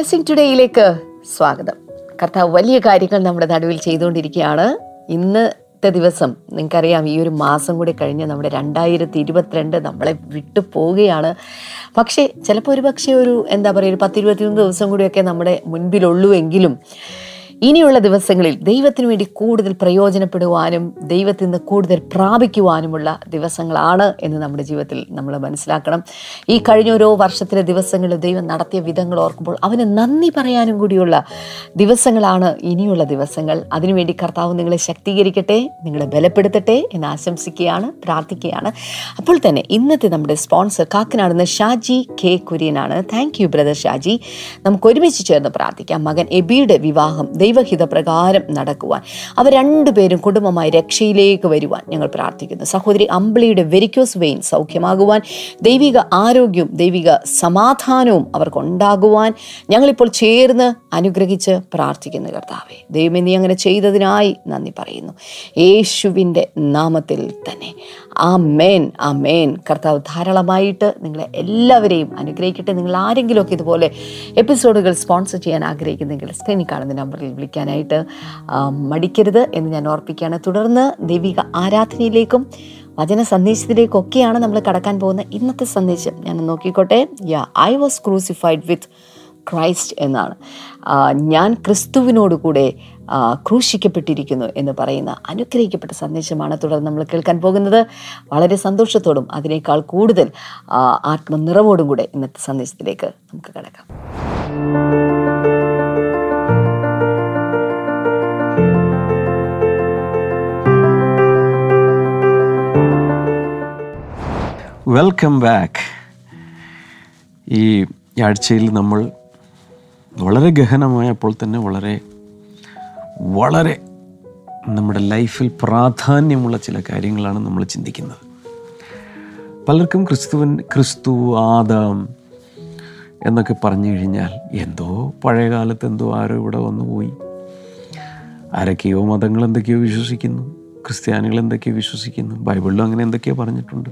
Blessing ടുഡേയിലേക്ക് സ്വാഗതം. കർത്താവ് വലിയ കാര്യങ്ങൾ നമ്മുടെ നടുവിൽ ചെയ്തുകൊണ്ടിരിക്കുകയാണ്. ഇന്നത്തെ ദിവസം നിങ്ങൾക്കറിയാം ഈ ഒരു മാസം കൂടി കഴിഞ്ഞ് നമ്മുടെ രണ്ടായിരത്തി ഇരുപത്തിരണ്ട് നമ്മളെ വിട്ടു പോവുകയാണ്. പക്ഷേ ചിലപ്പോൾ ഒരു പക്ഷേ ഒരു എന്താ പറയുക ഒരു പത്തിരുപത്തിമൂന്ന് ദിവസം കൂടിയൊക്കെ നമ്മുടെ മുൻപിലുള്ളൂ എങ്കിലും ഇനിയുള്ള ദിവസങ്ങളിൽ ദൈവത്തിന് വേണ്ടി കൂടുതൽ പ്രയോജനപ്പെടുവാനും ദൈവത്തിൽ നിന്ന് കൂടുതൽ പ്രാപിക്കുവാനുമുള്ള ദിവസങ്ങളാണ് എന്ന് നമ്മുടെ ജീവിതത്തിൽ നമ്മൾ മനസ്സിലാക്കണം. ഈ കഴിഞ്ഞ ഓരോ വർഷത്തിലെ ദിവസങ്ങളിൽ ദൈവം നടത്തിയ വിധങ്ങൾ ഓർക്കുമ്പോൾ അവന് നന്ദി പറയാനും കൂടിയുള്ള ദിവസങ്ങളാണ് ഇനിയുള്ള ദിവസങ്ങൾ. അതിനുവേണ്ടി കർത്താവ് നിങ്ങളെ ശക്തീകരിക്കട്ടെ നിങ്ങളെ ബലപ്പെടുത്തട്ടെ എന്ന് ആശംസിക്കുകയാണ് പ്രാർത്ഥിക്കുകയാണ്. അപ്പോൾ തന്നെ ഇന്നത്തെ നമ്മുടെ സ്പോൺസർ കാക്കനാടുന്ന Shaji K കുര്യനാണ്. Thank you brother Shaji. നമുക്ക് ഒരുമിച്ച് ചേർന്ന് പ്രാർത്ഥിക്കാം. മകൻ എബിയുടെ വിവാഹം ദൈവഹിത പ്രകാരം നടക്കുവാൻ. അവർ രണ്ടുപേരും കുടുംബമായി രക്ഷയിലേക്ക് വരുവാൻ ഞങ്ങൾ പ്രാർത്ഥിക്കുന്നു. സഹോദരി അമ്പിളിയുടെ വെരിക്കോസ് വെയിൻ സൗഖ്യമാകുവാൻ ദൈവിക ആരോഗ്യവും ദൈവിക സമാധാനവും അവർക്കുണ്ടാകുവാൻ ഞങ്ങളിപ്പോൾ ചേർന്ന് അനുഗ്രഹിച്ച് പ്രാർത്ഥിക്കുന്നു കർത്താവെ. ദൈവം നീ അങ്ങനെ ചെയ്തതിനായി നന്ദി പറയുന്നു. യേശുവിന്റെ നാമത്തിൽ തന്നെ. ആ മേൻ ആ മേൻ കർത്താവ് ധാരാളമായിട്ട് നിങ്ങളെ എല്ലാവരെയും അനുഗ്രഹിക്കട്ടെ. നിങ്ങൾ ആരെങ്കിലുമൊക്കെ ഇതുപോലെ എപ്പിസോഡുകൾ സ്പോൺസർ ചെയ്യാൻ ആഗ്രഹിക്കുന്നെങ്കിൽ സ്ക്രീനിൽ കാണുന്ന നമ്പറിൽ വിളിക്കാനായിട്ട് മടിക്കരുത് എന്ന് ഞാൻ ഓർപ്പിക്കുകയാണ്. തുടർന്ന് ദൈവിക ആരാധനയിലേക്കും വചന സന്ദേശത്തിലേക്കൊക്കെയാണ് നമ്മൾ കടക്കാൻ പോകുന്ന ഇന്നത്തെ സന്ദേശം. ഞാൻ നോക്കിക്കോട്ടെ. Yeah I was crucified with Christ എന്നാണ്. ഞാൻ ക്രിസ്തുവിനോട് കൂടെ ക്രൂശിക്കപ്പെട്ടിരിക്കുന്നു എന്ന് പറയുന്ന അനുഗ്രഹിക്കപ്പെട്ട സന്ദേശമാണ് തുടർന്ന് നമ്മൾ കേൾക്കാൻ പോകുന്നത്. വളരെ സന്തോഷത്തോടും അതിനേക്കാൾ കൂടുതൽ ആത്മനിറവോടും കൂടെ ഇന്നത്തെ സന്ദേശത്തിലേക്ക് നമുക്ക് കിടക്കാം. വെൽക്കം ബാക്ക് ഈ ആഴ്ചയിൽ നമ്മൾ വളരെ ഗഹനമായപ്പോൾ തന്നെ വളരെ വളരെ നമ്മുടെ ലൈഫിൽ പ്രാധാന്യമുള്ള ചില കാര്യങ്ങളാണ് നമ്മൾ ചിന്തിക്കുന്നത്. പലർക്കും ക്രിസ്തുവൻ ക്രിസ്തു ആദാം എന്നൊക്കെ പറഞ്ഞു കഴിഞ്ഞാൽ എന്തോ പഴയ കാലത്ത് എന്തോ ആരോ ഇവിടെ വന്നു പോയി. ആരൊക്കെയോ മതങ്ങൾ എന്തൊക്കെയോ വിശ്വസിക്കുന്നു ക്രിസ്ത്യാനികൾ എന്തൊക്കെയോ വിശ്വസിക്കുന്നു ബൈബിളിലും അങ്ങനെ എന്തൊക്കെയോ പറഞ്ഞിട്ടുണ്ട്.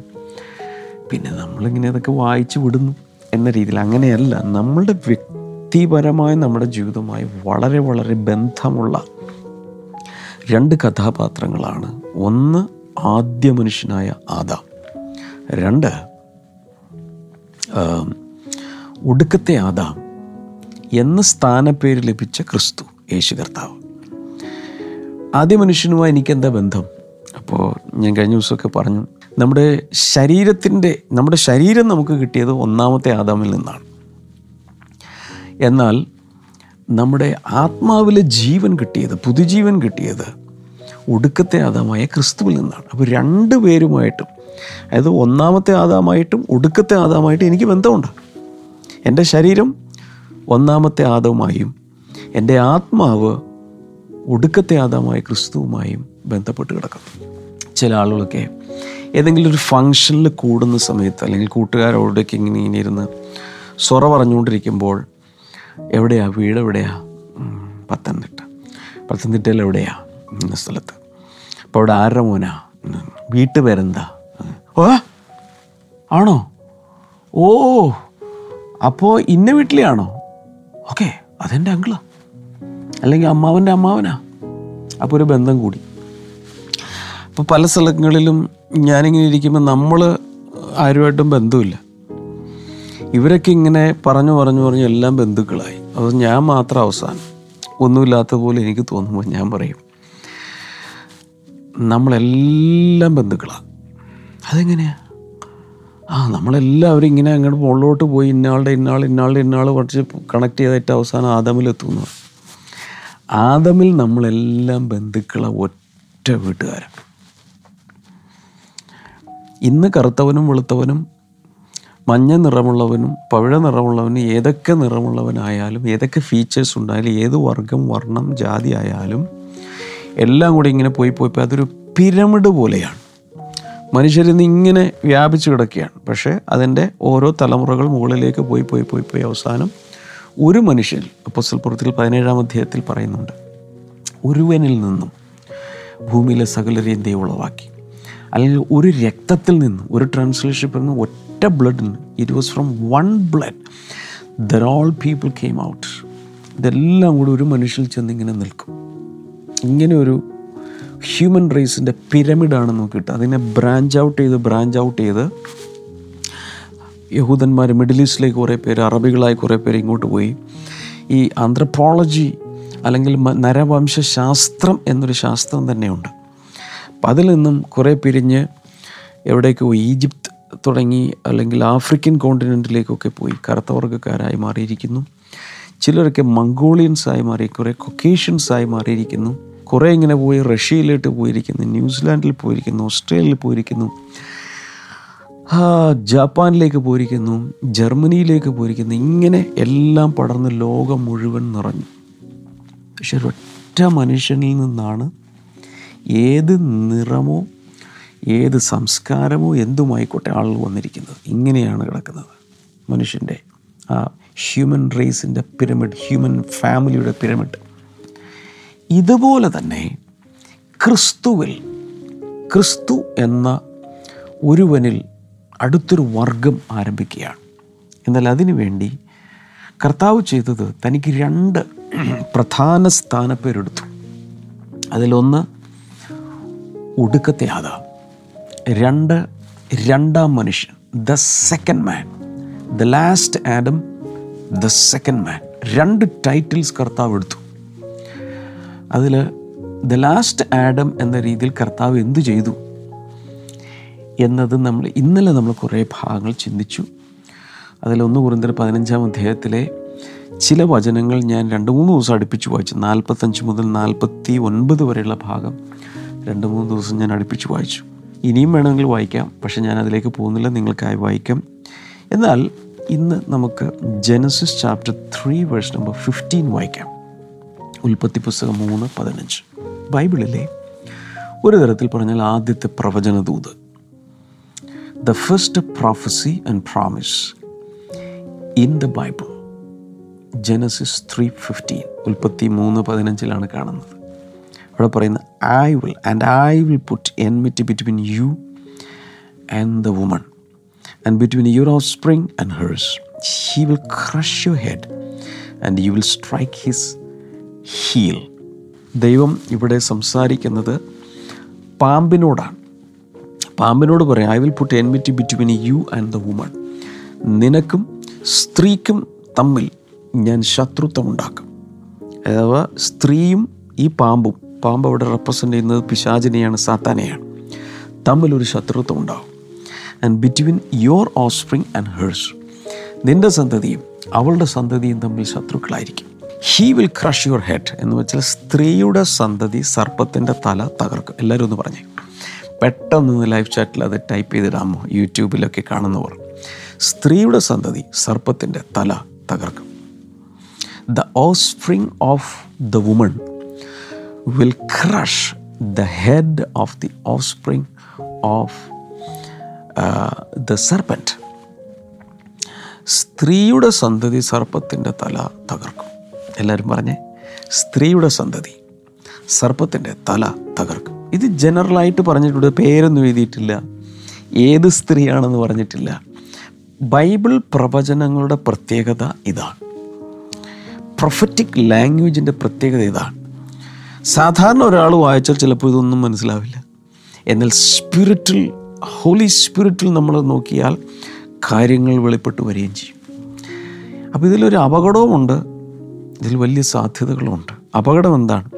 പിന്നെ നമ്മളിങ്ങനെ അതൊക്കെ വായിച്ചു വിടുന്നു എന്ന രീതിയിൽ അങ്ങനെയല്ല നമ്മളുടെ വ്യക്തിപരമായ നമ്മുടെ ജീവിതമായി വളരെ വളരെ ബന്ധമുള്ള രണ്ട് കഥാപാത്രങ്ങളാണ്. ഒന്ന് ആദ്യ മനുഷ്യനായ ആദാം. രണ്ട് ഒടുക്കത്തെ ആദാം എന്ന സ്ഥാനപ്പേര് ലഭിച്ച ക്രിസ്തു യേശു കർത്താവ്. ആദ്യ മനുഷ്യനുമായി എനിക്കെന്താ ബന്ധം? അപ്പോൾ ഞാൻ കഴിഞ്ഞ ദിവസമൊക്കെ പറഞ്ഞു നമ്മുടെ ശരീരത്തിന്റെ നമ്മുടെ ശരീരം നമുക്ക് കിട്ടിയത് ഒന്നാമത്തെ ആദാമിൽ നിന്നാണ്. എന്നാൽ നമ്മുടെ ആത്മാവിലെ ജീവൻ കിട്ടിയത് പുതുജീവൻ കിട്ടിയത് ഒടുക്കത്തെ ആദാമായ ക്രിസ്തുവിൽ നിന്നാണ്. അപ്പോൾ രണ്ട് പേരുമായിട്ടും അതായത് ഒന്നാമത്തെ ആദാമായിട്ടും ഒടുക്കത്തെ ആദാമായിട്ടും എനിക്ക് ബന്ധമുണ്ട്. എന്റെ ശരീരം ഒന്നാമത്തെ ആദവുമായും എന്റെ ആത്മാവ് ഒടുക്കത്തെ ആദാമായ ക്രിസ്തുവുമായും ബന്ധപ്പെട്ട് കിടക്കുന്നു. ചില ആളുകളൊക്കെ ഏതെങ്കിലും ഒരു ഫങ്ഷനിൽ കൂടുന്ന സമയത്ത് അല്ലെങ്കിൽ കൂട്ടുകാരോടൊക്കെ ഇങ്ങനെ ഇങ്ങനെ ഇരുന്ന് സ്വറ പറഞ്ഞുകൊണ്ടിരിക്കുമ്പോൾ എവിടെയാ? വീട് എവിടെയാ? പത്തനംതിട്ട. പത്തനംതിട്ടയിൽ എവിടെയാ? ഇന്ന സ്ഥലത്ത്. അപ്പോൾ അവിടെ ആരുടെ മോനാ? വീട്ടു വീട്ടുപേരെന്താ? ഓ ആണോ? ഓ അപ്പോൾ ഇന്ന വീട്ടിലെയാണോ? ഓക്കെ അതെന്റെ അങ്കിളാ. അല്ലെങ്കിൽ അമ്മാവന്റെ അമ്മാവനാ. അപ്പോൾ ഒരു ബന്ധം കൂടി. അപ്പോൾ പല സ്ഥലങ്ങളിലും ഞാനിങ്ങനെ ഇരിക്കുമ്പോൾ നമ്മൾ ആരുമായിട്ടും ബന്ധമില്ല. ഇവരൊക്കെ ഇങ്ങനെ പറഞ്ഞു പറഞ്ഞു പറഞ്ഞു എല്ലാം ബന്ധുക്കളായി. അത് ഞാൻ മാത്രം അവസാനം. ഒന്നുമില്ലാത്ത പോലെ എനിക്ക് തോന്നുമ്പോൾ ഞാൻ പറയും നമ്മളെല്ലാം ബന്ധുക്കളാണ് അതെങ്ങനെയാണ് ആ നമ്മളെല്ലാവരും ഇങ്ങനെ അങ്ങോട്ട് മുകളിലോട്ട് പോയി ഇന്നയാളുടെ ഇന്നാൾ ഇന്നാളുടെ ഇന്നാൾ കുറച്ച് കണക്ട് ചെയ്തിട്ട് അവസാനം ആദമിലെത്തുന്നു ആദമിൽ നമ്മളെല്ലാം ബന്ധുക്കളെ ഒറ്റ വീട്ടുകാരൻ ഇന്ന് കറുത്തവനും വെളുത്തവനും മഞ്ഞ നിറമുള്ളവനും പവിഴ നിറമുള്ളവനും ഏതൊക്കെ നിറമുള്ളവനായാലും ഏതൊക്കെ ഫീച്ചേഴ്സ് ഉണ്ടായാലും ഏത് വർഗം വർണം ജാതി ആയാലും എല്ലാം കൂടി ഇങ്ങനെ പോയി പോയി പോയി അതൊരു പിരമിഡ് പോലെയാണ്. മനുഷ്യരിന്ന് ഇങ്ങനെ വ്യാപിച്ചു കിടക്കുകയാണ്. പക്ഷേ അതിന്റെ ഓരോ തലമുറകൾ മുകളിലേക്ക് പോയി പോയി പോയി പോയി അവസാനം ഒരു മനുഷ്യൻ അപ്പോസ്തലപ്പുറത്തിൽ പതിനേഴാം അധ്യായത്തിൽ പറയുന്നുണ്ട് ഒരുവനിൽ നിന്നും ഭൂമിയിലെ സകലരെയും ദൈവം ഉളവാക്കി. അല്ലെങ്കിൽ ഒരു രക്തത്തിൽ നിന്നും ഒരു ട്രാൻസ്ലേഷൻ പറഞ്ഞ ഒറ്റ ബ്ലഡിൽ നിന്ന് it was from one blood there all people came out ഇതെല്ലാം കൂടി ഒരു മനുഷ്യൽ ചെന്ന് ഇങ്ങനെ നിൽക്കും. ഇങ്ങനെ ഒരു ഹ്യൂമൻ റേസിന്റെ പിരമിഡാണ് നമുക്ക് കിട്ടുക. അതിനെ ബ്രാഞ്ച് ഔട്ട് ചെയ്ത് ബ്രാഞ്ച് ഔട്ട് ചെയ്ത് യഹൂദന്മാർ മിഡിൽ ഈസ്റ്റിലേക്ക് കുറേ പേര് അറബികളായി കുറേ പേര് ഇങ്ങോട്ട് പോയി. ഈ ആന്ത്രപ്പോളജി അല്ലെങ്കിൽ നരവംശാസ്ത്രം എന്നൊരു ശാസ്ത്രം തന്നെയുണ്ട്. അപ്പം അതിൽ നിന്നും കുറേ പിരിഞ്ഞ് എവിടേക്ക് പോയി ഈജിപ്ത് തുടങ്ങി അല്ലെങ്കിൽ ആഫ്രിക്കൻ കോണ്ടിനെന്റിലേക്കൊക്കെ പോയി കറുത്തവർഗക്കാരായി മാറിയിരിക്കുന്നു. ചിലരൊക്കെ മംഗോളിയൻസായി മാറി കുറേ കൊക്കേഷ്യൻസായി മാറിയിരിക്കുന്നു. കുറേ ഇങ്ങനെ പോയി റഷ്യയിലോട്ട് പോയിരിക്കുന്നു ന്യൂസിലാൻഡിൽ പോയിരിക്കുന്നു ഓസ്ട്രേലിയയിൽ പോയിരിക്കുന്നു. ജാപ്പാനിലേക്ക് പോയിരിക്കുന്നു ജർമ്മനിയിലേക്ക് പോയിരിക്കുന്നു. ഇങ്ങനെ എല്ലാം പടർന്ന് ലോകം മുഴുവൻ നിറഞ്ഞു. പക്ഷെ ഒരൊറ്റ മനുഷ്യനിൽ നിന്നാണ് ഏത് നിറമോ ഏത് സംസ്കാരമോ എന്തുമായിക്കോട്ടെ ആളുകൾ വന്നിരിക്കുന്നത്. ഇങ്ങനെയാണ് കിടക്കുന്നത്. മനുഷ്യന്റെ ആ ഹ്യൂമൻ റേസിന്റെ പിരമിഡ് ഹ്യൂമൻ ഫാമിലിയുടെ പിരമിഡ് ഇതുപോലെ തന്നെ ക്രിസ്തുവിൽ ക്രിസ്തു എന്ന ഒരുവനിൽ അടുത്തൊരു വർഗം ആരംഭിക്കുകയാണ്. എന്നാൽ അതിനുവേണ്ടി കർത്താവ് ചെയ്തത് തനിക്ക് രണ്ട് പ്രധാന സ്ഥാനപ്പേരെടുത്തു. അതിലൊന്ന് ഒടുക്കത്തെ ആദാം. രണ്ട് രണ്ടാം മനുഷ്യൻ. The second man the last Adam the second man രണ്ട് ടൈറ്റിൽസ് കർത്താവ് എടുത്തു. അതിൽ ദ ലാസ്റ്റ് ആഡം എന്ന രീതിയിൽ കർത്താവ് എന്തു ചെയ്തു? എന്നത് നമ്മൾ ഇന്നലെ നമ്മൾ കുറേ ഭാഗങ്ങൾ ചിന്തിച്ചു. അതിലൊന്ന് കുറിന്തർ പതിനഞ്ചാം അധ്യായത്തിലെ ചില വചനങ്ങൾ ഞാൻ രണ്ട് മൂന്ന് ദിവസം അടുപ്പിച്ച് വായിച്ചു. നാൽപ്പത്തഞ്ച് മുതൽ നാൽപ്പത്തി ഒൻപത് വരെയുള്ള ഭാഗം രണ്ട് മൂന്ന് ദിവസം ഞാൻ അടുപ്പിച്ച് വായിച്ചു. ഇനിയും വേണമെങ്കിൽ വായിക്കാം. പക്ഷേ ഞാൻ അതിലേക്ക് പോകുന്നില്ല. നിങ്ങൾക്കായി വായിക്കാം. എന്നാൽ ഇന്ന് നമുക്ക് Genesis chapter three verse number fifteen വായിക്കാം. ഉൽപ്പത്തി പുസ്തകം മൂന്ന് പതിനഞ്ച്. ബൈബിളിലെ ഒരു തരത്തിൽ പറഞ്ഞാൽ ആദ്യത്തെ പ്രവചന ദൂത്. The first prophecy and promise in the Bible Genesis three fifteen ഉൽപ്പത്തി മൂന്ന് പതിനഞ്ചിലാണ് കാണുന്നത്. അവിടെ പറയുന്നത് I will and I will put enmity between you and the woman and between your offspring and hers he will crush your head and you will strike his heel ദൈവം ഇവിടെ സംസാരിക്കുന്നത് പാമ്പിനോടാണ്. പാമ്പിനോട് പറയാം I will put enmity between you and the woman നിനക്കും സ്ത്രീക്കും തമ്മിൽ ഞാൻ ശത്രുത്വം ഉണ്ടാക്കും. അഥവാ സ്ത്രീയും ഈ പാമ്പും പാമ്പ് അവിടെ റെപ്രസെന്റ് ചെയ്യുന്നത് പിശാചിനെയാണ് സാത്താനെയാണ്. തമ്മിലൊരു ശത്രുത്വം ഉണ്ടാവും. And between your offspring and hers നിന്റെ സന്തതിയും അവളുടെ സന്തതിയും തമ്മിൽ ശത്രുക്കളായിരിക്കും. He will crush your head എന്ന് വെച്ചാൽ സ്ത്രീയുടെ സന്തതി സർപ്പത്തിന്റെ തല തകർക്കും. എല്ലാവരും ഒന്ന് പറഞ്ഞേ. പെട്ടെന്ന് ലൈവ് ചാറ്റിൽ അത് ടൈപ്പ് ചെയ്തിടാമോ? യൂട്യൂബിലൊക്കെ കാണുന്നവർ. സ്ത്രീയുടെ സന്തതി സർപ്പത്തിന്റെ തല തകർക്കും. The offspring of the woman will crush the head of the offspring of the serpent സ്ത്രീയുടെ സന്തതി സർപ്പത്തിന്റെ തല തകർക്കും. എല്ലാവരും പറഞ്ഞേ? സ്ത്രീയുടെ സന്തതി സർപ്പത്തിന്റെ തല തകർക്കും. ഇത് ജനറലായിട്ട് പറഞ്ഞിട്ടുണ്ട്. പേരൊന്നും എഴുതിയിട്ടില്ല. ഏത് സ്ത്രീയാണെന്ന് പറഞ്ഞിട്ടില്ല. ബൈബിൾ പ്രവചനങ്ങളുടെ പ്രത്യേകത ഇതാണ്. പ്രൊഫറ്റിക് ലാംഗ്വേജിന്റെ പ്രത്യേകത ഇതാണ്. സാധാരണ ഒരാൾ വായിച്ചാൽ ചിലപ്പോൾ ഇതൊന്നും മനസ്സിലാവില്ല. എന്നാൽ സ്പിരിറ്റിൽ ഹോളി സ്പിരിറ്റിൽ നമ്മൾ നോക്കിയാൽ കാര്യങ്ങൾ വെളിപ്പെട്ട് വരികയും ചെയ്യും. അപ്പോൾ ഇതിലൊരു അപകടവുമുണ്ട്. ഇതിൽ വലിയ സാധ്യതകളുമുണ്ട്. അപകടം എന്താണ്?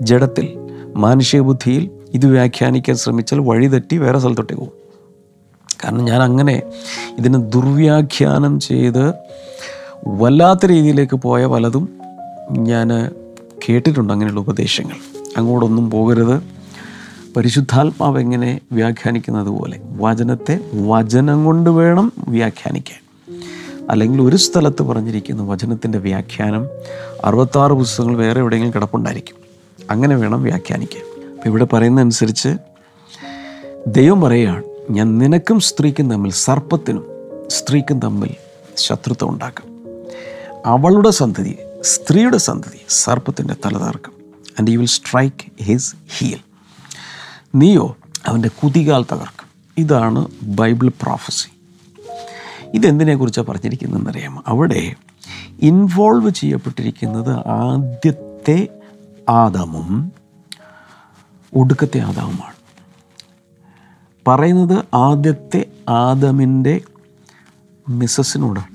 ജഡത്തിൽ മാനുഷിക ബുദ്ധിയിൽ ഇത് വ്യാഖ്യാനിക്കാൻ ശ്രമിച്ചാൽ വഴിതെറ്റി വേറെ സ്ഥലത്തോട്ടേക്ക് പോകും. കാരണം ഞാൻ അങ്ങനെ ഇതിനെ ദുർവ്യാഖ്യാനം ചെയ്ത് വല്ലാത്ത രീതിയിലേക്ക് പോയ പലതും ഞാൻ കേട്ടിട്ടുണ്ട് അങ്ങനെയുള്ള ഉപദേശങ്ങൾ. അങ്ങോട്ടൊന്നും പോകരുത്. പരിശുദ്ധാത്മാവ് എങ്ങനെ വ്യാഖ്യാനിക്കുന്നത് പോലെ വചനത്തെ വചനം കൊണ്ട് വേണം വ്യാഖ്യാനിക്കാൻ. അല്ലെങ്കിൽ ഒരു സ്ഥലത്ത് പറഞ്ഞിരിക്കുന്ന വചനത്തിന്റെ വ്യാഖ്യാനം അറുപത്താറ് പുസ്തകങ്ങൾ വേറെ എവിടെയെങ്കിലും കിടപ്പുണ്ടായിരിക്കും. അങ്ങനെ വേണം വ്യാഖ്യാനിക്കാൻ. അപ്പോൾ ഇവിടെ പറയുന്നതനുസരിച്ച് ദൈവം പറയുകയാണ് ഞാൻ നിനക്കും സ്ത്രീക്കും തമ്മിൽ സർപ്പത്തിനും സ്ത്രീക്കും തമ്മിൽ ശത്രുത്വം ഉണ്ടാക്കും. അവളുടെ സന്തതി സ്ത്രീയുടെ സന്തതി സർപ്പത്തിന്റെ തല തകർക്കും and you will strike his heel നീയോ അവന്റെ കുതികാൽ തകർക്കും. ഇതാണ് ബൈബിൾ പ്രോഫസി ഇതെന്തിനെക്കുറിച്ചാണ് പറഞ്ഞിരിക്കുന്നതെന്നറിയാം? അവിടെ ഇൻവോൾവ് ചെയ്യപ്പെട്ടിരിക്കുന്നത് ആദ്യത്തെ ആദമും ഒടുക്കത്തെ ആദാമുമാണ് പറയുന്നത് ആദ്യത്തെ ആദമിന്റെ മിസ്സസിനോടാണ്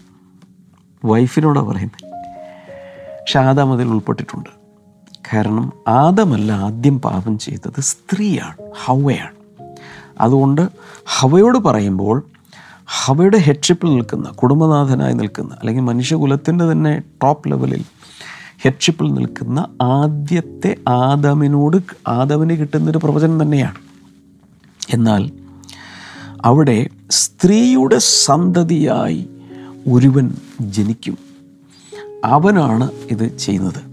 വൈഫിനോടാണ് പറയുന്നത് പക്ഷെ അതിൽ ഉൾപ്പെട്ടിട്ടുണ്ട്. കാരണം ആദമല്ല ആദ്യം പാപം ചെയ്തത് സ്ത്രീയാണ് ഹവയാണ്. അതുകൊണ്ട് ഹവയോട് പറയുമ്പോൾ ഹവയുടെ ഹെഡ്ഷിപ്പിൽ നിൽക്കുന്ന കുടുംബനാഥനായി നിൽക്കുന്ന അല്ലെങ്കിൽ മനുഷ്യകുലത്തിന്റെ തന്നെ ടോപ്പ് ലെവലിൽ ഹെഡ്ഷിപ്പിൽ നിൽക്കുന്ന ആദ്യത്തെ ആദമിനോട് ആദമിന് കിട്ടുന്നൊരു പ്രവചനം തന്നെയാണ്. എന്നാൽ അവിടെ സ്ത്രീയുടെ സന്തതിയായി ഒരുവൻ ജനിക്കും. അവനാണ് ഇത് ചെയ്യുന്നത്.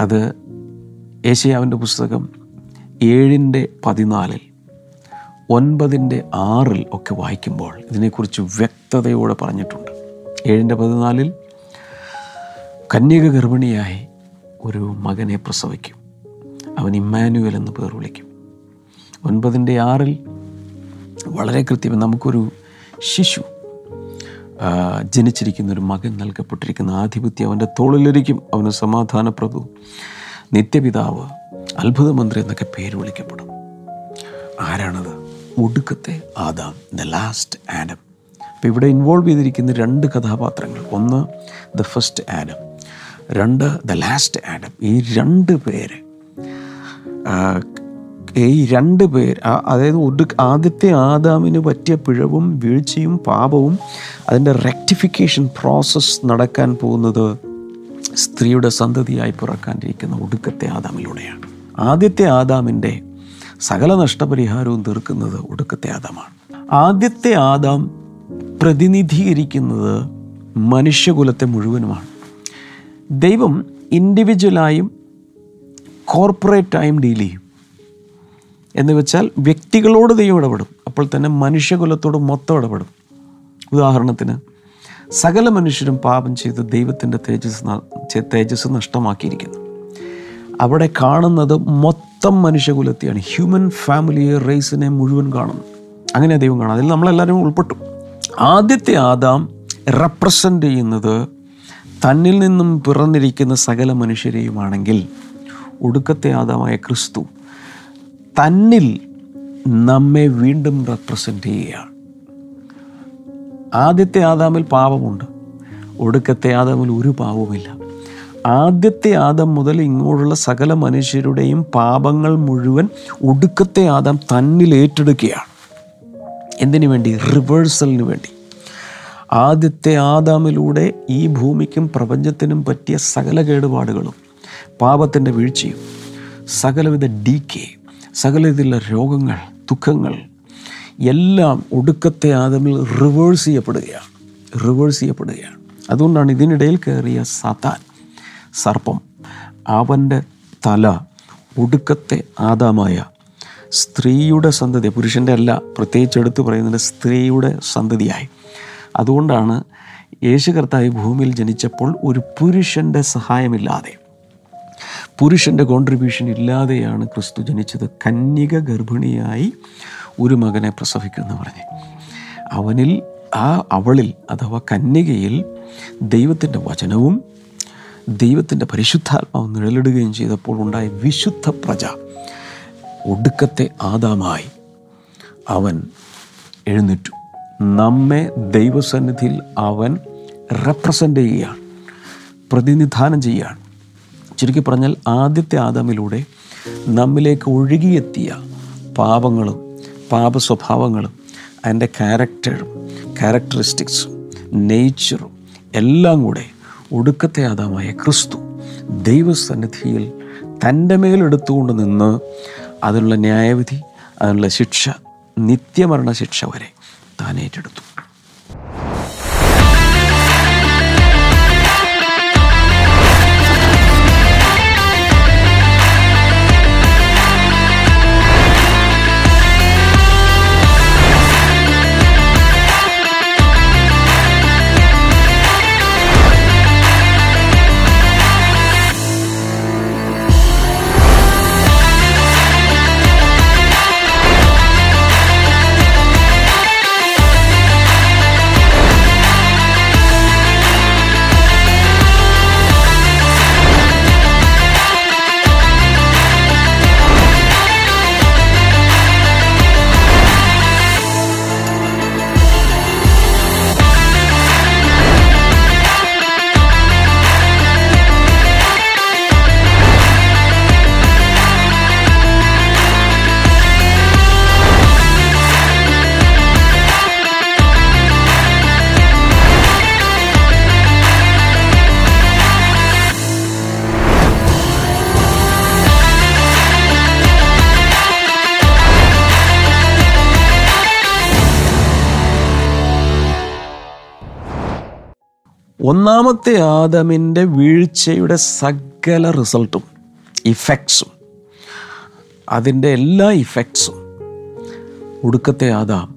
അത് ഏഷ്യാവിന്റെ പുസ്തകം ഏഴിന്റെ പതിനാലിൽ ഒൻപതിന്റെ ആറിൽ ഒക്കെ വായിക്കുമ്പോൾ ഇതിനെക്കുറിച്ച് വ്യക്തതയോടെ പറഞ്ഞിട്ടുണ്ട്. ഏഴിന്റെ പതിനാലിൽ കന്യക ഗർഭിണിയായി ഒരു മകനെ പ്രസവിക്കും. അവൻ ഇമ്മാനുവൽ എന്ന് പേർ വിളിക്കും. ഒൻപതിന്റെ ആറിൽ വളരെ കൃത്യം നമുക്കൊരു ശിശു ജനിച്ചിരിക്കുന്ന ഒരു മകൻ നൽകപ്പെട്ടിരിക്കുന്ന ആധിപത്യം അവന്റെ തോളിലിരിക്കും. അവന് സമാധാന പ്രഭു നിത്യപിതാവ് അത്ഭുതമന്ത്രി എന്നൊക്കെ പേര് വിളിക്കപ്പെടും. ആരാണത്? ഒടുക്കത്തെ ആദാം ദ ലാസ്റ്റ് ആഡം അപ്പോൾ ഇവിടെ ഇൻവോൾവ് ചെയ്തിരിക്കുന്ന രണ്ട് കഥാപാത്രങ്ങൾ. ഒന്ന് ദ ഫസ്റ്റ് ആഡം രണ്ട് ദ ലാസ്റ്റ് ആഡം ഈ രണ്ട് പേര് ഈ രണ്ട് പേർ അതായത് ഒരു ആദ്യത്തെ ആദാമിന് പറ്റിയ പിഴവും വീഴ്ചയും പാപവും അതിന്റെ റെക്ടിഫിക്കേഷൻ പ്രോസസ്സ് നടക്കാൻ പോകുന്നത് സ്ത്രീയുടെ സന്തതിയായി പിറക്കാനിരിക്കുന്ന ഒടുക്കത്തെ ആദാമിലൂടെയാണ്. ആദ്യത്തെ ആദാമിന്റെ സകല നഷ്ടപരിഹാരവും തീർക്കുന്നത് ഒടുക്കത്തെ ആദാമാണ്. ആദ്യത്തെ ആദാം പ്രതിനിധീകരിക്കുന്നത് മനുഷ്യകുലത്തെ മുഴുവനുമാണ്. ദൈവം ഇൻഡിവിജ്വലായും കോർപ്പറേറ്റായും ഡീൽ ചെയ്യും. എന്ന് വെച്ചാൽ വ്യക്തികളോട് ദൈവം ഇടപെടും. അപ്പോൾ തന്നെ മനുഷ്യകുലത്തോട് മൊത്തം ഇടപെടും. ഉദാഹരണത്തിന് സകല മനുഷ്യരും പാപം ചെയ്ത് ദൈവത്തിന്റെ തേജസ് തേജസ് നഷ്ടമാക്കിയിരിക്കുന്നു. അവിടെ കാണുന്നത് മൊത്തം മനുഷ്യകുലത്തെയാണ്. ഹ്യൂമൻ ഫാമിലിയെ റേസിനെ മുഴുവൻ കാണുന്നു. അങ്ങനെ ദൈവം കാണാം അതിൽ നമ്മളെല്ലാവരും ഉൾപ്പെട്ടു. ആദ്യത്തെ ആദാം റെപ്രസെന്റ് ചെയ്യുന്നത് തന്നിൽ നിന്നും പിറന്നിരിക്കുന്ന സകല മനുഷ്യരെയുമാണെങ്കിൽ ഒടുക്കത്തെ ആദാമായ ക്രിസ്തു തന്നിൽ നമ്മെ വീണ്ടും റെപ്രസെന്റ് ചെയ്യുകയാണ്. ആദ്യത്തെ ആദാമിൽ പാപമുണ്ട്. ഒടുക്കത്തെ ആദാമിൽ ഒരു പാപവുമില്ല. ആദ്യത്തെ ആദം മുതൽ ഇങ്ങോട്ടുള്ള സകല മനുഷ്യരുടെയും പാപങ്ങൾ മുഴുവൻ ഒടുക്കത്തെ ആദാം തന്നിൽ ഏറ്റെടുക്കുകയാണ്. എന്തിനു വേണ്ടി? റിവേഴ്സലിന് വേണ്ടി. ആദ്യത്തെ ആദാമിലൂടെ ഈ ഭൂമിക്കും പ്രപഞ്ചത്തിനും പറ്റിയ സകല കേടുപാടുകളും പാപത്തിന്റെ വീഴ്ചയും സകലവിധ ഡി സകലവിധ രോഗങ്ങൾ ദുഃഖങ്ങൾ എല്ലാം ഒടുക്കത്തെ ആദമിൽ റിവേഴ്സ് ചെയ്യപ്പെടുകയാണ്. റിവേഴ്സ് ചെയ്യപ്പെടുകയാണ്. അതുകൊണ്ടാണ് ഇതിനിടയിൽ കയറിയ സതാൻ സർപ്പം അവന്റെ തല ഒടുക്കത്തെ ആദാമായ സ്ത്രീയുടെ സന്തതി പുരുഷന്റെ അല്ല പ്രത്യേകിച്ച് എടുത്തു പറയുന്നത് സ്ത്രീയുടെ സന്തതിയായി. അതുകൊണ്ടാണ് യേശു കർത്താവ് ഭൂമിയിൽ ജനിച്ചപ്പോൾ ഒരു പുരുഷന്റെ സഹായമില്ലാതെ പുരുഷന്റെ കോൺട്രിബ്യൂഷൻ ഇല്ലാതെയാണ് ക്രിസ്തു ജനിച്ചത്. കന്യക ഗർഭിണിയായി ഒരു മകനെ പ്രസവിക്കുമെന്ന് പറഞ്ഞ്. അവനിൽ ആ അവളിൽ അഥവാ കന്യകയിൽ ദൈവത്തിന്റെ വചനവും ദൈവത്തിന്റെ പരിശുദ്ധാത്മാവ് നിഴലിടുകയും ചെയ്തപ്പോൾ ഉണ്ടായ വിശുദ്ധ പ്രജ ഒടുക്കത്തെ ആദാമായി അവൻ എഴുന്നേറ്റു. നമ്മെ ദൈവസന്നിധിയിൽ അവൻ റെപ്രസെന്റ് ചെയ്യുകയാണ് പ്രതിനിധാനം ചെയ്യുകയാണ്. ചുരുക്കി പറഞ്ഞാൽ ആദ്യത്തെ ആദമിലൂടെ നമ്മിലേക്ക് ഒഴുകിയെത്തിയ പാപങ്ങളും പാപ സ്വഭാവങ്ങളും അതിന്റെ ക്യാരക്ടറും ക്യാരക്ടറിസ്റ്റിക്സും നേച്ചറും എല്ലാം കൂടെ ഒടുക്കത്തെ ആദാമായ ക്രിസ്തു ദൈവസന്നിധിയിൽ തന്റെ മേലെടുത്തുകൊണ്ട് നിന്ന് അതിനുള്ള ന്യായവിധി അതിനുള്ള ശിക്ഷ നിത്യമരണ ശിക്ഷ വരെ താൻ ഏറ്റെടുത്തു. ഒന്നാമത്തെ ആദമിന്റെ വീഴ്ചയുടെ സകല റിസൾട്ടും ഇഫക്ട്സും അതിന്റെ എല്ലാ ഇഫക്ട്സും ഒടുക്കത്തെ ആദാം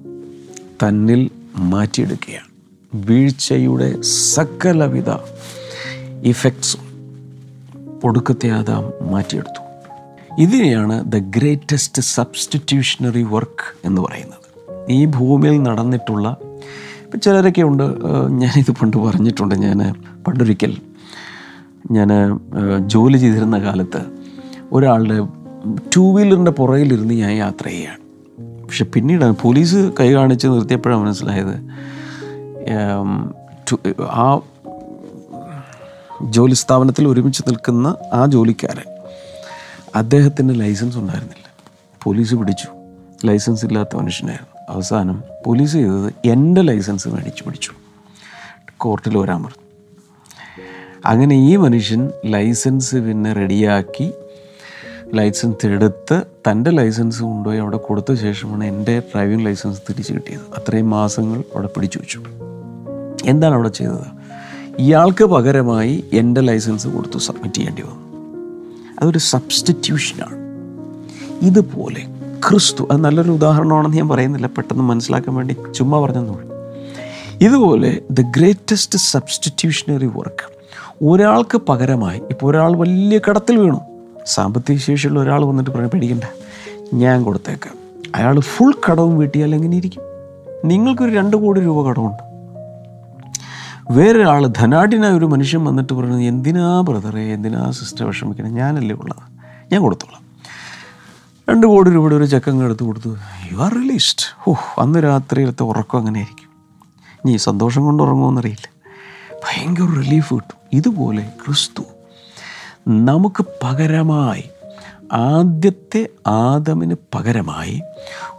തന്നിൽ മാറ്റിയെടുക്കുകയാണ്. വീഴ്ചയുടെ സകലവിധ ഇഫക്ട്സും ഒടുക്കത്തെ ആദാം മാറ്റിയെടുത്തു. ഇതിനെയാണ് ദ ഗ്രേറ്റസ്റ്റ് സബ്സ്റ്റിറ്റ്യൂഷണറി വർക്ക് എന്ന് പറയുന്നത്. ഈ ഭൂമിയിൽ നടന്നിട്ടുള്ള ഇപ്പം ചിലരൊക്കെ ഉണ്ട്. ഞാനിത് പണ്ട് പറഞ്ഞിട്ടുണ്ട്. ഞാൻ പണ്ടൊരിക്കൽ ഞാൻ ജോലി ചെയ്തിരുന്ന കാലത്ത് ഒരാളുടെ ടൂ വീലറിന്റെ പുറകിലിരുന്ന് ഞാൻ യാത്ര ചെയ്യുകയാണ് പക്ഷെ പിന്നീട് പോലീസ് കൈ കാണിച്ച് നിർത്തിയപ്പോഴാണ് മനസ്സിലായത്. ആ ജോലി സ്ഥാപനത്തിൽ ഒരുമിച്ച് നിൽക്കുന്ന ആ ജോലിക്കാരൻ അദ്ദേഹത്തിന്റെ ലൈസൻസ് ഉണ്ടായിരുന്നില്ല. പോലീസ് പിടിച്ചു. ലൈസൻസ് ഇല്ലാത്ത മനുഷ്യനായിരുന്നു. അവസാനം പോലീസ് ചെയ്തത് എന്റെ ലൈസൻസ് മേടിച്ച് പിടിച്ചു. കോർട്ടിൽ വരാൻ പറഞ്ഞു. അങ്ങനെ ഈ മനുഷ്യൻ ലൈസൻസ് പിന്നെ റെഡിയാക്കി ലൈസൻസ് എടുത്ത് തന്റെ ലൈസൻസ് കൊണ്ടുപോയി അവിടെ കൊടുത്ത ശേഷമാണ് എന്റെ ഡ്രൈവിംഗ് ലൈസൻസ് തിരിച്ചു കിട്ടിയത്. അത്രയും മാസങ്ങൾ അവിടെ പിടിച്ചു വെച്ചു. എന്താണ് അവിടെ ചെയ്തത്? ഇയാൾക്ക് പകരമായി എന്റെ ലൈസൻസ് കൊടുത്തു സബ്മിറ്റ് ചെയ്യേണ്ടി വന്നു. അതൊരു സബ്സ്റ്റിറ്റ്യൂഷനാണ് ഇതുപോലെ ക്രിസ്തു അത് നല്ലൊരു ഉദാഹരണമാണെന്ന് ഞാൻ പറയുന്നില്ല പെട്ടെന്ന് മനസ്സിലാക്കാൻ വേണ്ടി ചുമ്മാ പറഞ്ഞെന്നുള്ളൂ ഇതുപോലെ ദ ഗ്രേറ്റസ്റ്റ് സബ്സ്റ്റിറ്റ്യൂഷണറി വർക്ക് ഒരാൾക്ക് പകരമായി ഇപ്പോൾ ഒരാൾ വലിയ കടത്തിൽ വീണു സാമ്പത്തിക ശേഷിയുള്ള ഒരാൾ വന്നിട്ട് പറഞ്ഞു പേടിക്കണ്ട ഞാൻ കൊടുത്തേക്കാം. അയാൾ ഫുൾ കടവും വീട്ടിയാൽ എങ്ങനെ ഇരിക്കും? നിങ്ങൾക്കൊരു രണ്ട് കോടി രൂപ കടമുണ്ട്. വേറൊരാൾ ധനാഢ്യനായ ഒരു മനുഷ്യൻ വന്നിട്ട് പറയുന്നത് എന്തിനാ ബ്രദറെ എന്തിനാ സിസ്റ്റർ വിഷമിക്കണേ? ഞാനല്ലേ ഉള്ളത്. ഞാൻ കൊടുത്തോളാം. രണ്ട് കോടി രൂപയുടെ ഒരു ചെക്കങ്ങ് എടുത്ത് കൊടുത്തു. യു ആർ റിലീസ്ഡ് ഓ അന്ന് രാത്രിയിലത്തെ ഉറക്കം അങ്ങനെ ആയിരിക്കും. ഈ സന്തോഷം കൊണ്ട് ഉറങ്ങുമെന്നറിയില്ല ഭയങ്കര റിലീഫ് കിട്ടും. ഇതുപോലെ ക്രിസ്തു നമുക്ക് പകരമായി ആദ്യത്തെ ആദമിന് പകരമായി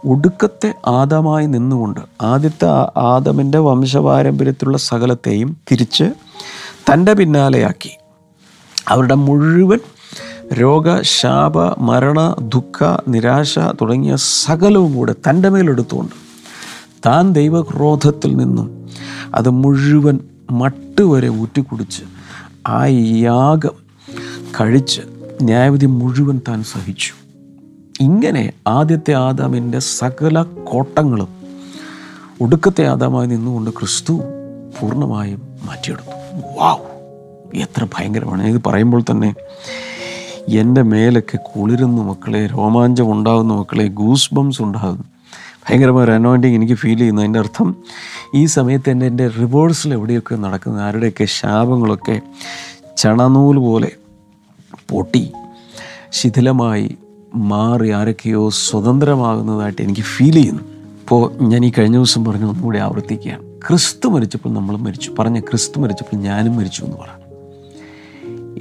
ഒടുക്കത്തെ ആദമായി നിന്നുകൊണ്ട് ആദ്യത്തെ ആദമിന്റെ വംശപാരമ്പര്യത്തിലുള്ള സകലത്തെയും തിരിച്ച് തന്റെ പിന്നാലെയാക്കി അവരുടെ മുഴുവൻ രോഗ ശാപ മരണ ദുഃഖ നിരാശ തുടങ്ങിയ സകലവും കൂടെ തന്റെ മേലെടുത്തുകൊണ്ട് താൻ ദൈവക്രോധത്തിൽ നിന്നും അത് മുഴുവൻ മട്ടുവരെ ഊറ്റിക്കുടിച്ച് ആ യാഗം കഴിച്ച് ന്യായവിധി മുഴുവൻ താൻ സഹിച്ചു. ഇങ്ങനെ ആദ്യത്തെ ആദാമിന്റെ സകല കോട്ടങ്ങളും ഒടുക്കത്തെ ആദാമായി നിന്നുകൊണ്ട് ക്രിസ്തു പൂർണമായും മാറ്റിയെടുത്തു. വാവ് എത്ര ഭയങ്കരമാണ്. ഇത് പറയുമ്പോൾ തന്നെ എന്റെ മേലൊക്കെ കുളിരുന്നു മക്കളെ രോമാഞ്ചം ഉണ്ടാകുന്നു മക്കളെ ഗൂസ് ബംസ് ഉണ്ടാകുന്നു ഭയങ്കരമായ ഒരു അനോയിന്റിങ് എനിക്ക് ഫീൽ ചെയ്യുന്നു. അതിന്റെ അർത്ഥം ഈ സമയത്ത് എന്റെ എന്റെ റിവേഴ്സിൽ എവിടെയൊക്കെ നടക്കുന്ന? ആരുടെയൊക്കെ ശാപങ്ങളൊക്കെ ചണനൂൽ പോലെ പൊട്ടി ശിഥിലമായി മാറി ആരൊക്കെയോ സ്വതന്ത്രമാകുന്നതായിട്ട് എനിക്ക് ഫീൽ ചെയ്യുന്നു. ഇപ്പോൾ ഞാൻ ഈ കഴിഞ്ഞ ദിവസം പറഞ്ഞു ഒന്നുകൂടി ആവർത്തിക്കുകയാണ്. ക്രിസ്തു മരിച്ചപ്പോൾ നമ്മൾ മരിച്ചു. പറഞ്ഞ ക്രിസ്തു മരിച്ചപ്പോൾ ഞാനും മരിച്ചു എന്ന് പറഞ്ഞു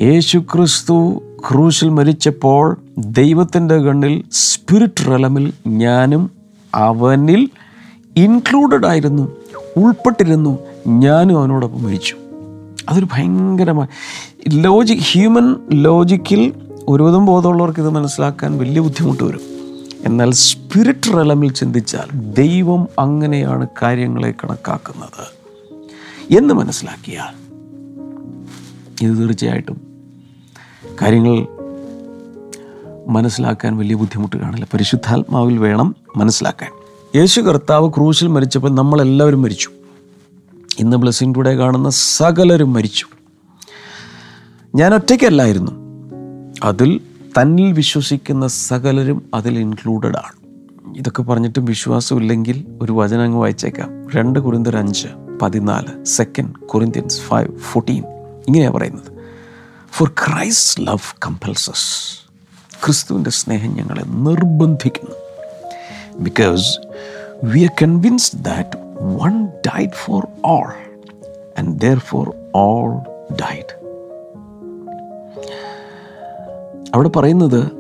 യേശു ക്രിസ്തു ക്രൂശിൽ മരിച്ചപ്പോൾ ദൈവത്തിന്റെ കണ്ണിൽ സ്പിരിറ്റ് റലമിൽ ഞാനും അവനിൽ ഇൻക്ലൂഡഡ് ആയിരുന്നു ഉൾപ്പെട്ടിരുന്നു ഞാനും അവനോടൊപ്പം മരിച്ചു. അതൊരു ഭയങ്കരമായ ലോജിക് ഹ്യൂമൻ ലോജിക്കിൽ ഒരുവിധം ബോധമുള്ളവർക്ക് ഇത് മനസ്സിലാക്കാൻ വലിയ ബുദ്ധിമുട്ട് വരും. എന്നാൽ സ്പിരിറ്റ് റലമിൽ ചിന്തിച്ചാൽ ദൈവം അങ്ങനെയാണ് കാര്യങ്ങളെ കണക്കാക്കുന്നത് എന്ന് മനസ്സിലാക്കിയാൽ ഇത് തീർച്ചയായിട്ടും കാര്യങ്ങൾ മനസ്സിലാക്കാൻ വലിയ ബുദ്ധിമുട്ട് കാണില്ല. പരിശുദ്ധാത്മാവിൽ വേണം മനസ്സിലാക്കാൻ. യേശു കർത്താവ് ക്രൂശിൽ മരിച്ചപ്പോൾ നമ്മളെല്ലാവരും മരിച്ചു. ഇന്ന് ബ്ലെസ്സിംഗ് ടുഡേ കാണുന്ന സകലരും മരിച്ചു. ഞാൻ ഒറ്റയ്ക്കല്ലായിരുന്നു. അതിൽ തന്നിൽ വിശ്വസിക്കുന്ന സകലരും അതിൽ ഇൻക്ലൂഡഡ് ആണ്. ഇതൊക്കെ പറഞ്ഞിട്ടും വിശ്വാസമില്ലെങ്കിൽ ഒരു വചനം അങ്ങ് വായിച്ചേക്കാം. രണ്ട് കുറിന്തർ അഞ്ച് പതിനാല്. സെക്കൻഡ് കുറിന്ത്യൻസ് ഫൈവ് ഫോർട്ടീൻ ഇങ്ങനെയാണ് പറയുന്നത്. ഫോർ ക്രൈസ്റ്റ് ലവ് കമ്പൽസസ് ക്രിസ്തുവിന്റെ സ്നേഹം ഞങ്ങളെ നിർബന്ധിക്കുന്നു. Because we are convinced that one died for all and therefore all died അവിടെ പറയുന്നത്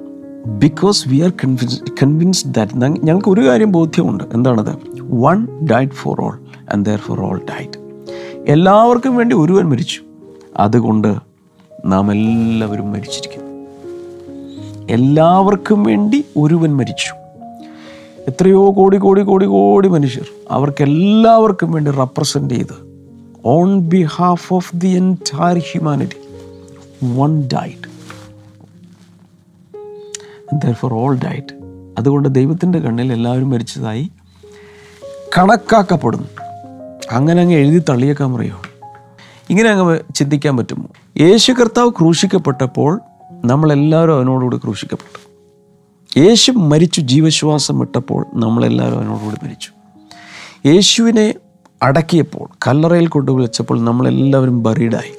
because we are convince convinced that ഞങ്ങൾക്ക് ഒരു കാര്യം ബോധ്യമുണ്ട്. എന്താണത്? One died for all and therefore all died എല്ലാവർക്കും വേണ്ടി ഒരുവൻ മരിച്ചു. അതുകൊണ്ട് നാം എല്ലാവരും മരിച്ചിരിക്കുന്നു എല്ലാവർക്കും വേണ്ടി ഒരുവൻ മരിച്ചു. എത്രയോ കോടി കോടി കോടി കോടി മനുഷ്യർ അവർക്കെല്ലാവർക്കും വേണ്ടി റെപ്രസെന്റ് ചെയ്ത് on behalf of the entire humanity one died for all died അതുകൊണ്ട് ദൈവത്തിന്റെ കണ്ണിൽ എല്ലാവരും മരിച്ചതായി കണക്കാക്കപ്പെടുന്നു. അങ്ങനെ അങ്ങ് എഴുതി തള്ളിയേക്കാൻ പറയുമോ ഇങ്ങനെ അങ്ങ് ചിന്തിക്കാൻ പറ്റുമോ? യേശു കർത്താവ് ക്രൂശിക്കപ്പെട്ടപ്പോൾ നമ്മളെല്ലാവരും അവനോടുകൂടി ക്രൂശിക്കപ്പെട്ടു. യേശു മരിച്ചു ജീവശ്വാസം വിട്ടപ്പോൾ നമ്മളെല്ലാവരും അവനോടുകൂടി മരിച്ചു. യേശുവിനെ അടക്കിയപ്പോൾ കല്ലറയിൽ കൊണ്ടുവിളിച്ചപ്പോൾ നമ്മളെല്ലാവരും ബറീഡായി.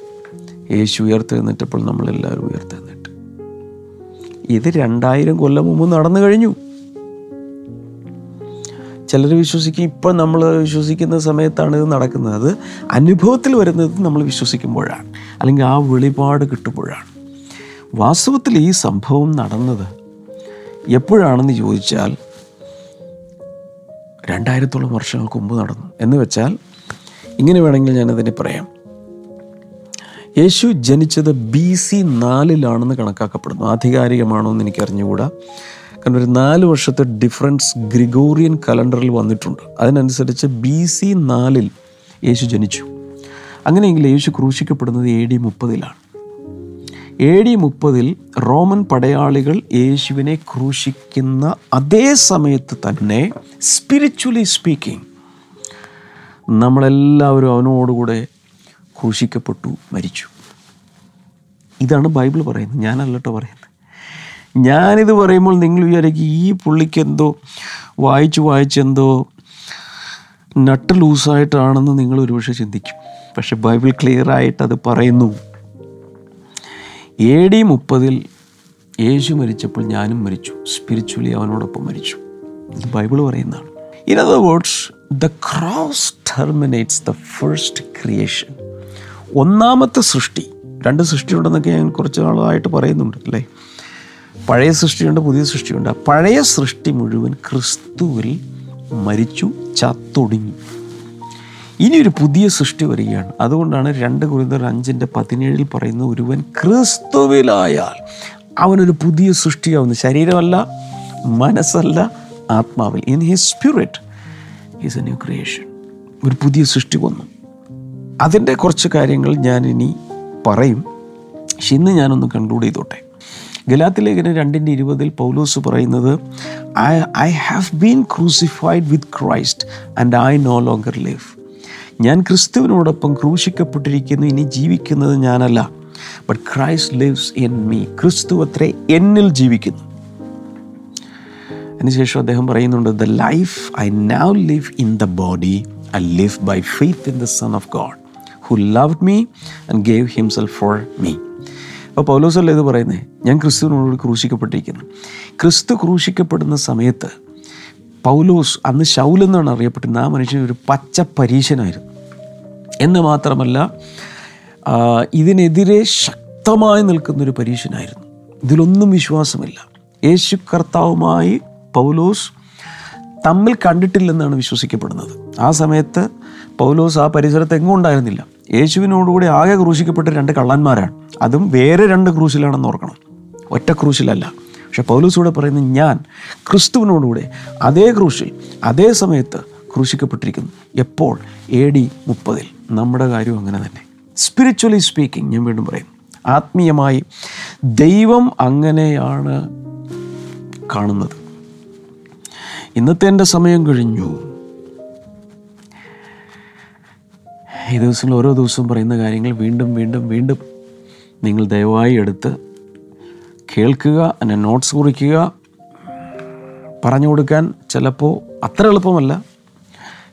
യേശു ഉയർത്തെഴുന്നേറ്റപ്പോൾ നമ്മളെല്ലാവരും ഉയർത്തെഴുന്നേറ്റു. ഇത് രണ്ടായിരം കൊല്ലം മുമ്പ് നടന്നു കഴിഞ്ഞു. ചിലർ വിശ്വസിക്കും ഇപ്പം നമ്മൾ വിശ്വസിക്കുന്ന സമയത്താണ് ഇത് നടക്കുന്നത്. അത് അനുഭവത്തിൽ വരുന്നത് നമ്മൾ വിശ്വസിക്കുമ്പോഴാണ്. അല്ലെങ്കിൽ ആ വെളിപാട് കിട്ടുമ്പോഴാണ്. വാസ്തവത്തിൽ ഈ സംഭവം നടന്നത് എപ്പോഴാണെന്ന് ചോദിച്ചാൽ രണ്ടായിരത്തോളം വർഷങ്ങൾക്ക് മുമ്പ് നടന്നു. എന്ന് വെച്ചാൽ ഇങ്ങനെ വേണമെങ്കിൽ ഞാനതിനെ പറയാം. യേശു ജനിച്ചത് ബി സി നാലിലാണെന്ന് കണക്കാക്കപ്പെടുന്നു. ആധികാരികമാണോ എന്ന് എനിക്ക് അറിഞ്ഞുകൂടാ കാരണം ഒരു നാല് വർഷത്തെ ഡിഫറൻസ് ഗ്രിഗോറിയൻ കലണ്ടറിൽ വന്നിട്ടുണ്ട്. അതിനനുസരിച്ച് ബി സി നാലിൽ യേശു ജനിച്ചു. അങ്ങനെയെങ്കിൽ യേശു ക്രൂശിക്കപ്പെടുന്നത് എ ഡി മുപ്പതിലാണ്. എ ഡി മുപ്പതിൽ റോമൻ പടയാളികൾ യേശുവിനെ ക്രൂശിക്കുന്ന അതേ സമയത്ത് തന്നെ സ്പിരിച്വലി സ്പീക്കിംഗ് നമ്മളെല്ലാവരും അവനോടുകൂടെ ക്രൂശിക്കപ്പെട്ടു മരിച്ചു. ഇതാണ് ബൈബിൾ പറയുന്നത്. ഞാനല്ലട്ടോ പറയുന്നത്. ഞാനിത് പറയുമ്പോൾ നിങ്ങൾ വിചാരിക്കും ഈ പുള്ളിക്ക് എന്തോ വായിച്ച് വായിച്ചെന്തോ നട്ട് ലൂസായിട്ടാണെന്ന് നിങ്ങൾ ഒരുപക്ഷെ ചിന്തിക്കും. പക്ഷെ ബൈബിൾ ക്ലിയർ ആയിട്ട് അത് പറയുന്നു. എ ഡി മുപ്പതിൽ യേശു മരിച്ചപ്പോൾ ഞാനും മരിച്ചു. സ്പിരിച്വലി അവനോടൊപ്പം മരിച്ചു. ഇത് ബൈബിൾ പറയുന്നതാണ്. In other words the cross terminates the first creation ഒന്നാമത്തെ സൃഷ്ടി. രണ്ട് സൃഷ്ടിയുണ്ടെന്നൊക്കെ ഞാൻ കുറച്ച് നാളായിട്ട് പറയുന്നുണ്ട് അല്ലേ പഴയ സൃഷ്ടിയുണ്ട് പുതിയ സൃഷ്ടിയുണ്ട്. പഴയ സൃഷ്ടി മുഴുവൻ ക്രിസ്തുവിൽ മരിച്ചു ചത്തൊടുങ്ങി. ഇനി ഒരു പുതിയ സൃഷ്ടി വരികയാണ്. അതുകൊണ്ടാണ് രണ്ട് കുറിന്തർ അഞ്ചിന്റെ പതിനേഴിൽ പറയുന്ന ഒരുവൻ ക്രിസ്തുവിലായാൽ അവനൊരു പുതിയ സൃഷ്ടിയാവുന്നു. ശരീരമല്ല മനസ്സല്ല ആത്മാവിൽ. In his spirit is a new creation ഒരു പുതിയ സൃഷ്ടി വന്നു. അതിന്റെ കുറച്ച് കാര്യങ്ങൾ ഞാൻ ഇനി പറയും. പക്ഷെ ഇന്ന് ഞാനൊന്ന് കൺക്ലൂഡ് ചെയ്തോട്ടെ. ഗലാത്തിലേഖനം രണ്ടിന്റെ ഇരുപതിൽ പൗലോസ് പറയുന്നത് I I have been crucified with Christ and I no longer live ഞാൻ ക്രിസ്തുവിനോടൊപ്പം ക്രൂശിക്കപ്പെട്ടിരിക്കുന്നു ഇനി ജീവിക്കുന്നത് ഞാനല്ല. But Christ lives in me ക്രിസ്തു അത്രേ എന്നിൽ ജീവിക്കുന്നു. അതിനുശേഷം അദ്ദേഹം പറയുന്നുണ്ട് the life I now live in the body I live by faith in the Son of God who love me and gave himself for me അപ്പോൾ പൗലോസല്ല ഇത് പറയുന്നത് ഞാൻ ക്രിസ്തുവിനോട് ക്രൂശിക്കപ്പെട്ടിരിക്കുന്നു. ക്രിസ്തു ക്രൂശിക്കപ്പെടുന്ന സമയത്ത് പൗലോസ് അന്ന് ശൗൽ എന്നാണ് അറിയപ്പെട്ടിരുന്നത്. ആ മനുഷ്യൻ ഒരു പച്ച പരീശനായിരുന്നു. എന്ന് മാത്രമല്ല ഇതിനെതിരെ ശക്തമായി നിൽക്കുന്നൊരു പരീശനായിരുന്നു. ഇതിലൊന്നും വിശ്വാസമില്ല. യേശു കർത്താവുമായി പൗലോസ് തമ്മിൽ കണ്ടിട്ടില്ലെന്നാണ് വിശ്വസിക്കപ്പെടുന്നത്. ആ സമയത്ത് പൗലോസ് ആ പരിസരത്ത് എങ്ങും ഉണ്ടായിരുന്നില്ല. യേശുവിനോടുകൂടി ആകെ ക്രൂശിക്കപ്പെട്ട രണ്ട് കള്ളന്മാരാണ്. അതും വേറെ രണ്ട് ക്രൂശിലാണെന്ന് ഓർക്കണം. ഒറ്റ ക്രൂശിലല്ല. പക്ഷെ പൗലൂസൂടെ പറയുന്നത് ഞാൻ ക്രിസ്തുവിനോടുകൂടെ അതേ ക്രൂശിൽ അതേ സമയത്ത് ക്രൂശിക്കപ്പെട്ടിരിക്കുന്നു. എപ്പോൾ? എ ഡി മുപ്പതിൽ. നമ്മുടെ കാര്യം അങ്ങനെ തന്നെ. സ്പിരിച്വലി സ്പീക്കിംഗ് ഞാൻ വീണ്ടും പറയും ആത്മീയമായി ദൈവം അങ്ങനെയാണ് കാണുന്നത്. ഇന്നത്തെ എന്റെ സമയം കഴിഞ്ഞു. ഈ ദിവസങ്ങളിൽ ഓരോ ദിവസവും പറയുന്ന കാര്യങ്ങൾ വീണ്ടും വീണ്ടും വീണ്ടും നിങ്ങൾ ദയവായി എടുത്ത് കേൾക്കുക എന്നെ നോട്ട്സ് കുറിക്കുക. പറഞ്ഞു കൊടുക്കാൻ ചിലപ്പോൾ അത്ര എളുപ്പമല്ല.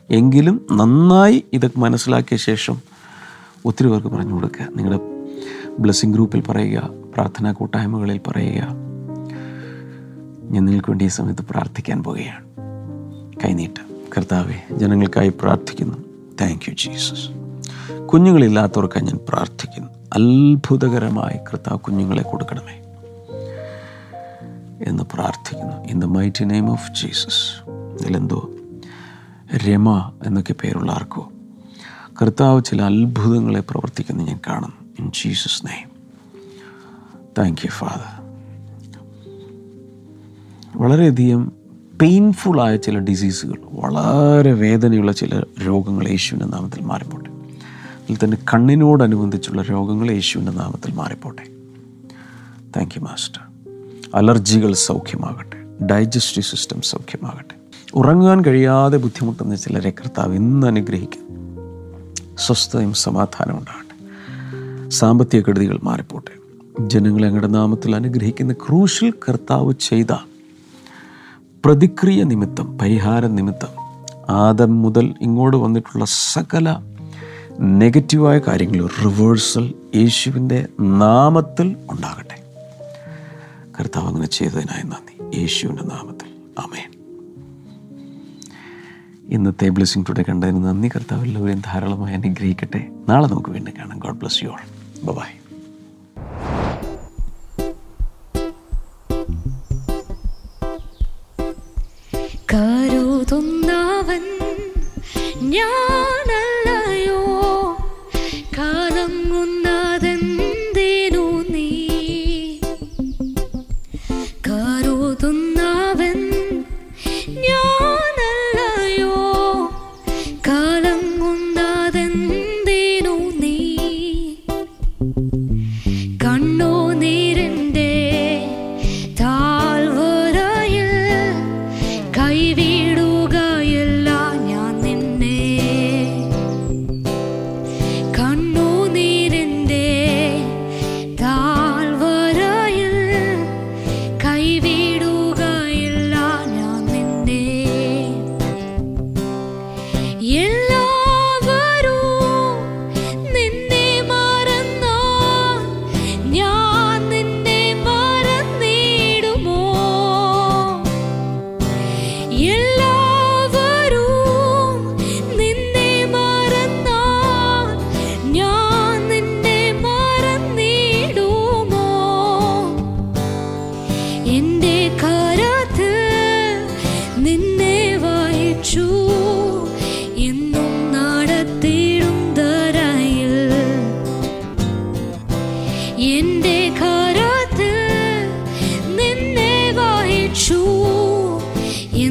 എങ്കിലും നന്നായി ഇതൊക്കെ മനസ്സിലാക്കിയ ശേഷം ഒത്തിരി പേർക്ക് പറഞ്ഞു കൊടുക്കുക. നിങ്ങളുടെ ബ്ലെസ്സിങ് ഗ്രൂപ്പിൽ പറയുക പ്രാർത്ഥനാ കൂട്ടായ്മകളിൽ പറയുക. ഞാൻ നിങ്ങൾക്ക് വേണ്ടി ഈ സമയത്ത് പ്രാർത്ഥിക്കാൻ പോവുകയാണ്. കൈനീട്ട. കർത്താവെ ജനങ്ങൾക്കായി പ്രാർത്ഥിക്കുന്നു. താങ്ക് യു ജീസസ് കുഞ്ഞുങ്ങളില്ലാത്തവർക്കായി ഞാൻ പ്രാർത്ഥിക്കുന്നു. അത്ഭുതകരമായി കർത്താവ് കുഞ്ഞുങ്ങളെ കൊടുക്കണമേ എന്ന് പ്രാർത്ഥിക്കുന്നു. In the mighty name of Jesus ഇതിലെന്തോ Rama എന്നൊക്കെ പേരുള്ള ആർക്കോ. കർത്താവ് ചില അത്ഭുതങ്ങളെ പ്രവർത്തിക്കുന്നു ഞാൻ കാണുന്നു. In Jesus name thank you father വളരെയധികം പെയിൻഫുള്ളായ ചില ഡിസീസുകൾ വളരെ വേദനയുള്ള ചില രോഗങ്ങൾ യേശുവിന്റെ നാമത്തിൽ മാറിപ്പോട്ടെ. അതിൽ തന്നെ കണ്ണിനോടനുബന്ധിച്ചുള്ള രോഗങ്ങൾ യേശുവിന്റെ നാമത്തിൽ മാറിപ്പോട്ടെ. താങ്ക് യു മാസ്റ്റർ അലർജികൾ സൗഖ്യമാകട്ടെ. ഡൈജസ്റ്റീവ് സിസ്റ്റം സൗഖ്യമാകട്ടെ. ഉറങ്ങാൻ കഴിയാതെ ബുദ്ധിമുട്ടുന്ന ചിലരെ കർത്താവ് ഇന്ന് അനുഗ്രഹിക്കും. സ്വസ്ഥതയും സമാധാനം ഉണ്ടാകട്ടെ. സാമ്പത്തിക കെടുതികൾ മാറിപ്പോട്ടെ. ജനങ്ങളെ അങ്ങയുടെ നാമത്തിൽ അനുഗ്രഹിക്കുന്ന ക്രൂശിൽ കർത്താവ് ചെയ്ത പ്രതിക്രിയ നിമിത്തം പരിഹാര നിമിത്തം ആദം മുതൽ ഇങ്ങോട്ട് വന്നിട്ടുള്ള സകല നെഗറ്റീവായ കാര്യങ്ങൾ റിവേഴ്സൽ യേശുവിന്റെ നാമത്തിൽ ഉണ്ടാകട്ടെ. കർത്താവ് അങ്ങനെ ചെയ്തതിനായി നന്ദി. യേശുവിന്റെ നാമത്തിൽ. അമേൻ ഇന്നത്തെ ബ്ലെസ്സിംഗ് ടുഡേ കണ്ടതിന് നന്ദി. കർത്താവ് എല്ലാവരെയും ധാരാളമായി അനുഗ്രഹിക്കട്ടെ. നാളെ നമുക്ക് വീണ്ടും കാണാം. God bless you all bye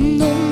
എന്നും